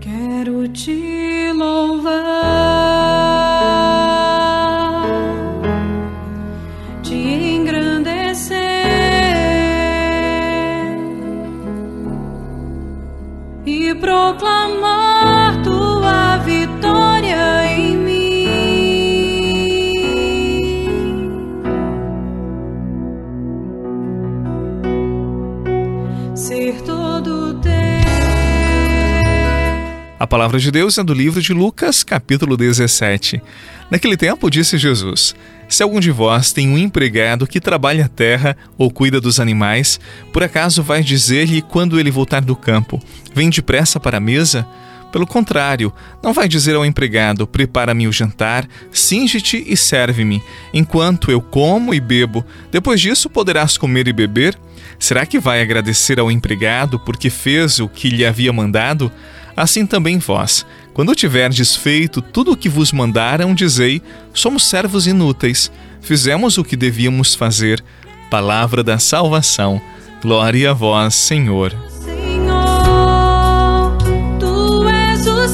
Quero te louvar, te engrandecer e proclamar tua vitória em mim. Ser todo teu. A palavra de Deus é do livro de Lucas, capítulo 17. Naquele tempo disse Jesus: Se algum de vós tem um empregado que trabalha a terra ou cuida dos animais, por acaso vai dizer-lhe quando ele voltar do campo: Vem depressa para a mesa? Pelo contrário, não vai dizer ao empregado: Prepara-me o jantar, singe-te e serve-me, enquanto eu como e bebo. Depois disso poderás comer e beber? Será que vai agradecer ao empregado porque fez o que lhe havia mandado? Assim também vós, quando tiverdes feito tudo o que vos mandaram, dizei: somos servos inúteis, fizemos o que devíamos fazer. Palavra da salvação. Glória a vós, Senhor. Senhor, tu és o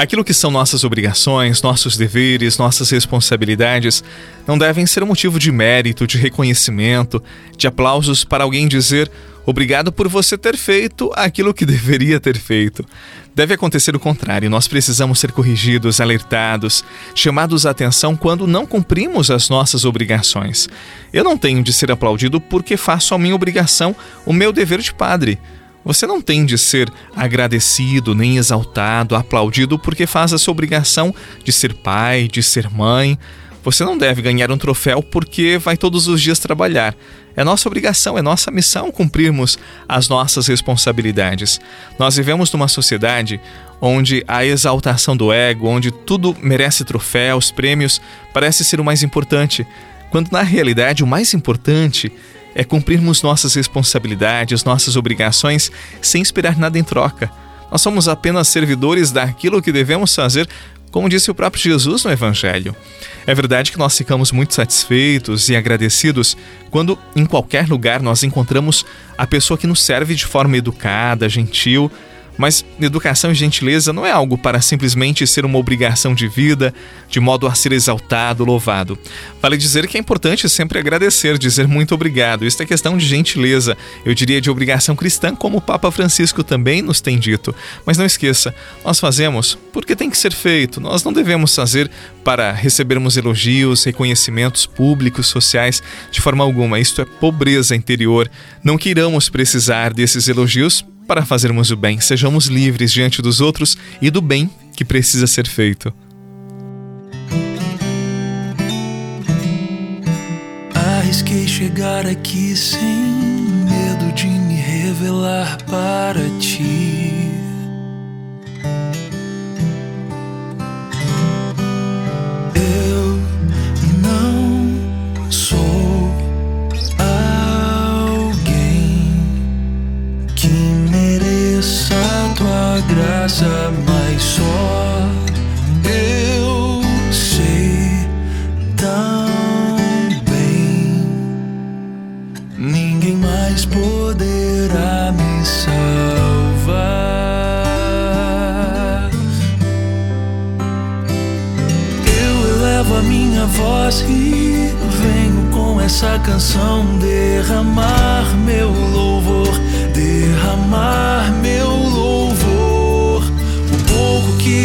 Aquilo que são nossas obrigações, nossos deveres, nossas responsabilidades não devem ser motivo de mérito, de reconhecimento, de aplausos para alguém dizer obrigado por você ter feito aquilo que deveria ter feito. Deve acontecer o contrário, nós precisamos ser corrigidos, alertados, chamados à atenção quando não cumprimos as nossas obrigações. Eu não tenho de ser aplaudido porque faço a minha obrigação, o meu dever de padre. Você não tem de ser agradecido, nem exaltado, aplaudido porque faz a sua obrigação de ser pai, de ser mãe. Você não deve ganhar um troféu porque vai todos os dias trabalhar. É nossa obrigação, é nossa missão cumprirmos as nossas responsabilidades. Nós vivemos numa sociedade onde a exaltação do ego, onde tudo merece troféus, prêmios, parece ser o mais importante, quando na realidade o mais importante é cumprirmos nossas responsabilidades, nossas obrigações sem esperar nada em troca. Nós somos apenas servidores daquilo que devemos fazer, como disse o próprio Jesus no Evangelho. É verdade que nós ficamos muito satisfeitos e agradecidos quando, em qualquer lugar, nós encontramos a pessoa que nos serve de forma educada, gentil, mas educação e gentileza não é algo para simplesmente ser uma obrigação de vida, de modo a ser exaltado, louvado. Vale dizer que é importante sempre agradecer, dizer muito obrigado. Isso é questão de gentileza, eu diria de obrigação cristã, como o Papa Francisco também nos tem dito. Mas não esqueça, nós fazemos porque tem que ser feito. Nós não devemos fazer para recebermos elogios, reconhecimentos públicos, sociais, de forma alguma. Isto é pobreza interior. Não queiramos precisar desses elogios para fazermos o bem, sejamos livres diante dos outros e do bem que precisa ser feito. Arrisquei chegar aqui sem medo de me revelar para ti. Mereça tua graça, mas só eu sei tão bem. Ninguém mais poderá me salvar. Eu elevo a minha voz e venho com essa canção derramar meu louvor, derramar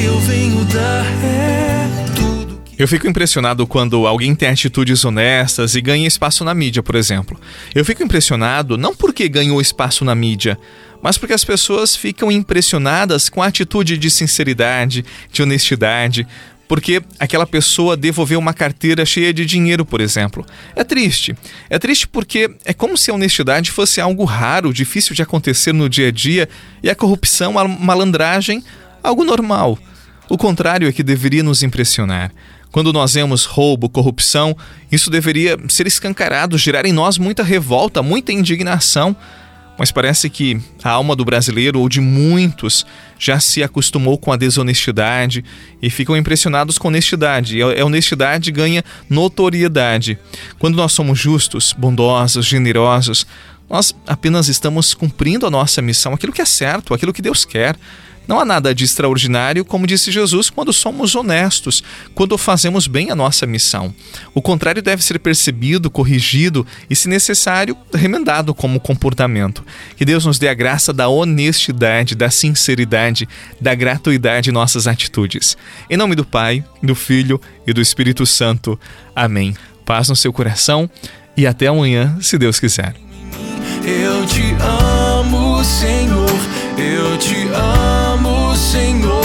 eu venho dar é tudo que Eu fico impressionado quando alguém tem atitudes honestas e ganha espaço na mídia, por exemplo. Eu fico impressionado não porque ganhou espaço na mídia, mas porque as pessoas ficam impressionadas com a atitude de sinceridade, de honestidade, porque aquela pessoa devolveu uma carteira cheia de dinheiro, por exemplo. É triste. É triste porque é como se a honestidade fosse algo raro, difícil de acontecer no dia a dia e a corrupção, a malandragem, algo normal. O contrário é que deveria nos impressionar. Quando nós vemos roubo, corrupção, isso deveria ser escancarado, gerar em nós muita revolta, muita indignação. Mas parece que a alma do brasileiro ou de muitos já se acostumou com a desonestidade e ficam impressionados com honestidade. E a honestidade ganha notoriedade. Quando nós somos justos, bondosos, generosos, nós apenas estamos cumprindo a nossa missão, aquilo que é certo, aquilo que Deus quer. Não há nada de extraordinário, como disse Jesus, quando somos honestos, quando fazemos bem a nossa missão. O contrário deve ser percebido, corrigido e, se necessário, remendado como comportamento. Que Deus nos dê a graça da honestidade, da sinceridade, da gratuidade em nossas atitudes. Em nome do Pai, do Filho e do Espírito Santo. Amém. Paz no seu coração e até amanhã, se Deus quiser. Eu te amo, Senhor. Eu te amo, Senhor.